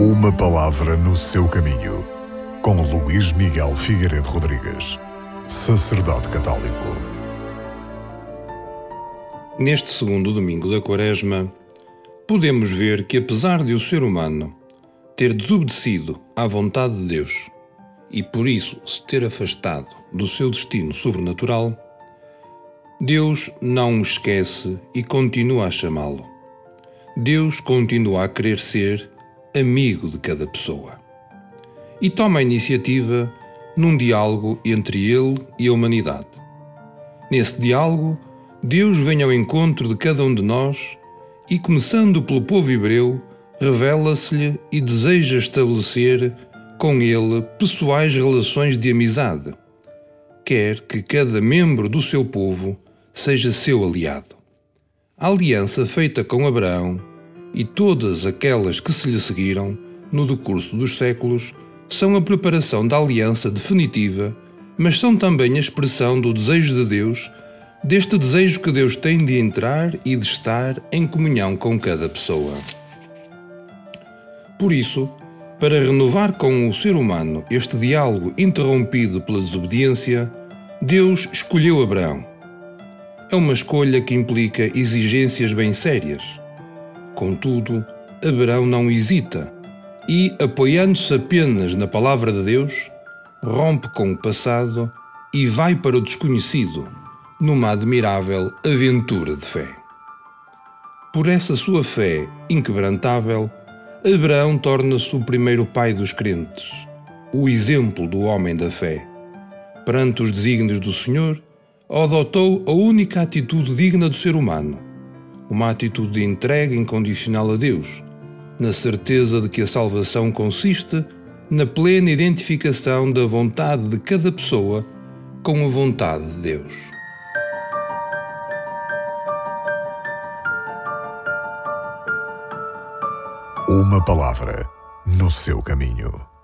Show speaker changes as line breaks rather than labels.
Uma palavra no seu caminho, com Luís Miguel Figueiredo Rodrigues, sacerdote católico.
Neste segundo domingo da Quaresma, podemos ver que, apesar de o ser humano ter desobedecido à vontade de Deus e por isso se ter afastado do seu destino sobrenatural, Deus não o esquece e continua a chamá-lo. Deus continua a querer ser amigo de cada pessoa. E toma a iniciativa num diálogo entre ele e a humanidade. Nesse diálogo, Deus vem ao encontro de cada um de nós e, começando pelo povo hebreu, revela-se-lhe e deseja estabelecer com ele pessoais relações de amizade. Quer que cada membro do seu povo seja seu aliado. A aliança feita com Abraão e todas aquelas que se lhe seguiram no decurso dos séculos são a preparação da aliança definitiva, mas são também a expressão do desejo de Deus, deste desejo que Deus tem de entrar e de estar em comunhão com cada pessoa. Por isso, para renovar com o ser humano este diálogo interrompido pela desobediência, Deus escolheu Abraão. É uma escolha que implica exigências bem sérias Contudo, Abraão não hesita e, apoiando-se apenas na palavra de Deus, rompe com o passado e vai para o desconhecido, numa admirável aventura de fé. Por essa sua fé inquebrantável, Abraão torna-se o primeiro pai dos crentes, o exemplo do homem da fé. Perante os desígnios do Senhor, adotou a única atitude digna do ser humano uma atitude de entrega incondicional a Deus, na certeza de que a salvação consiste na plena identificação da vontade de cada pessoa com a vontade de Deus.
Uma palavra no seu caminho.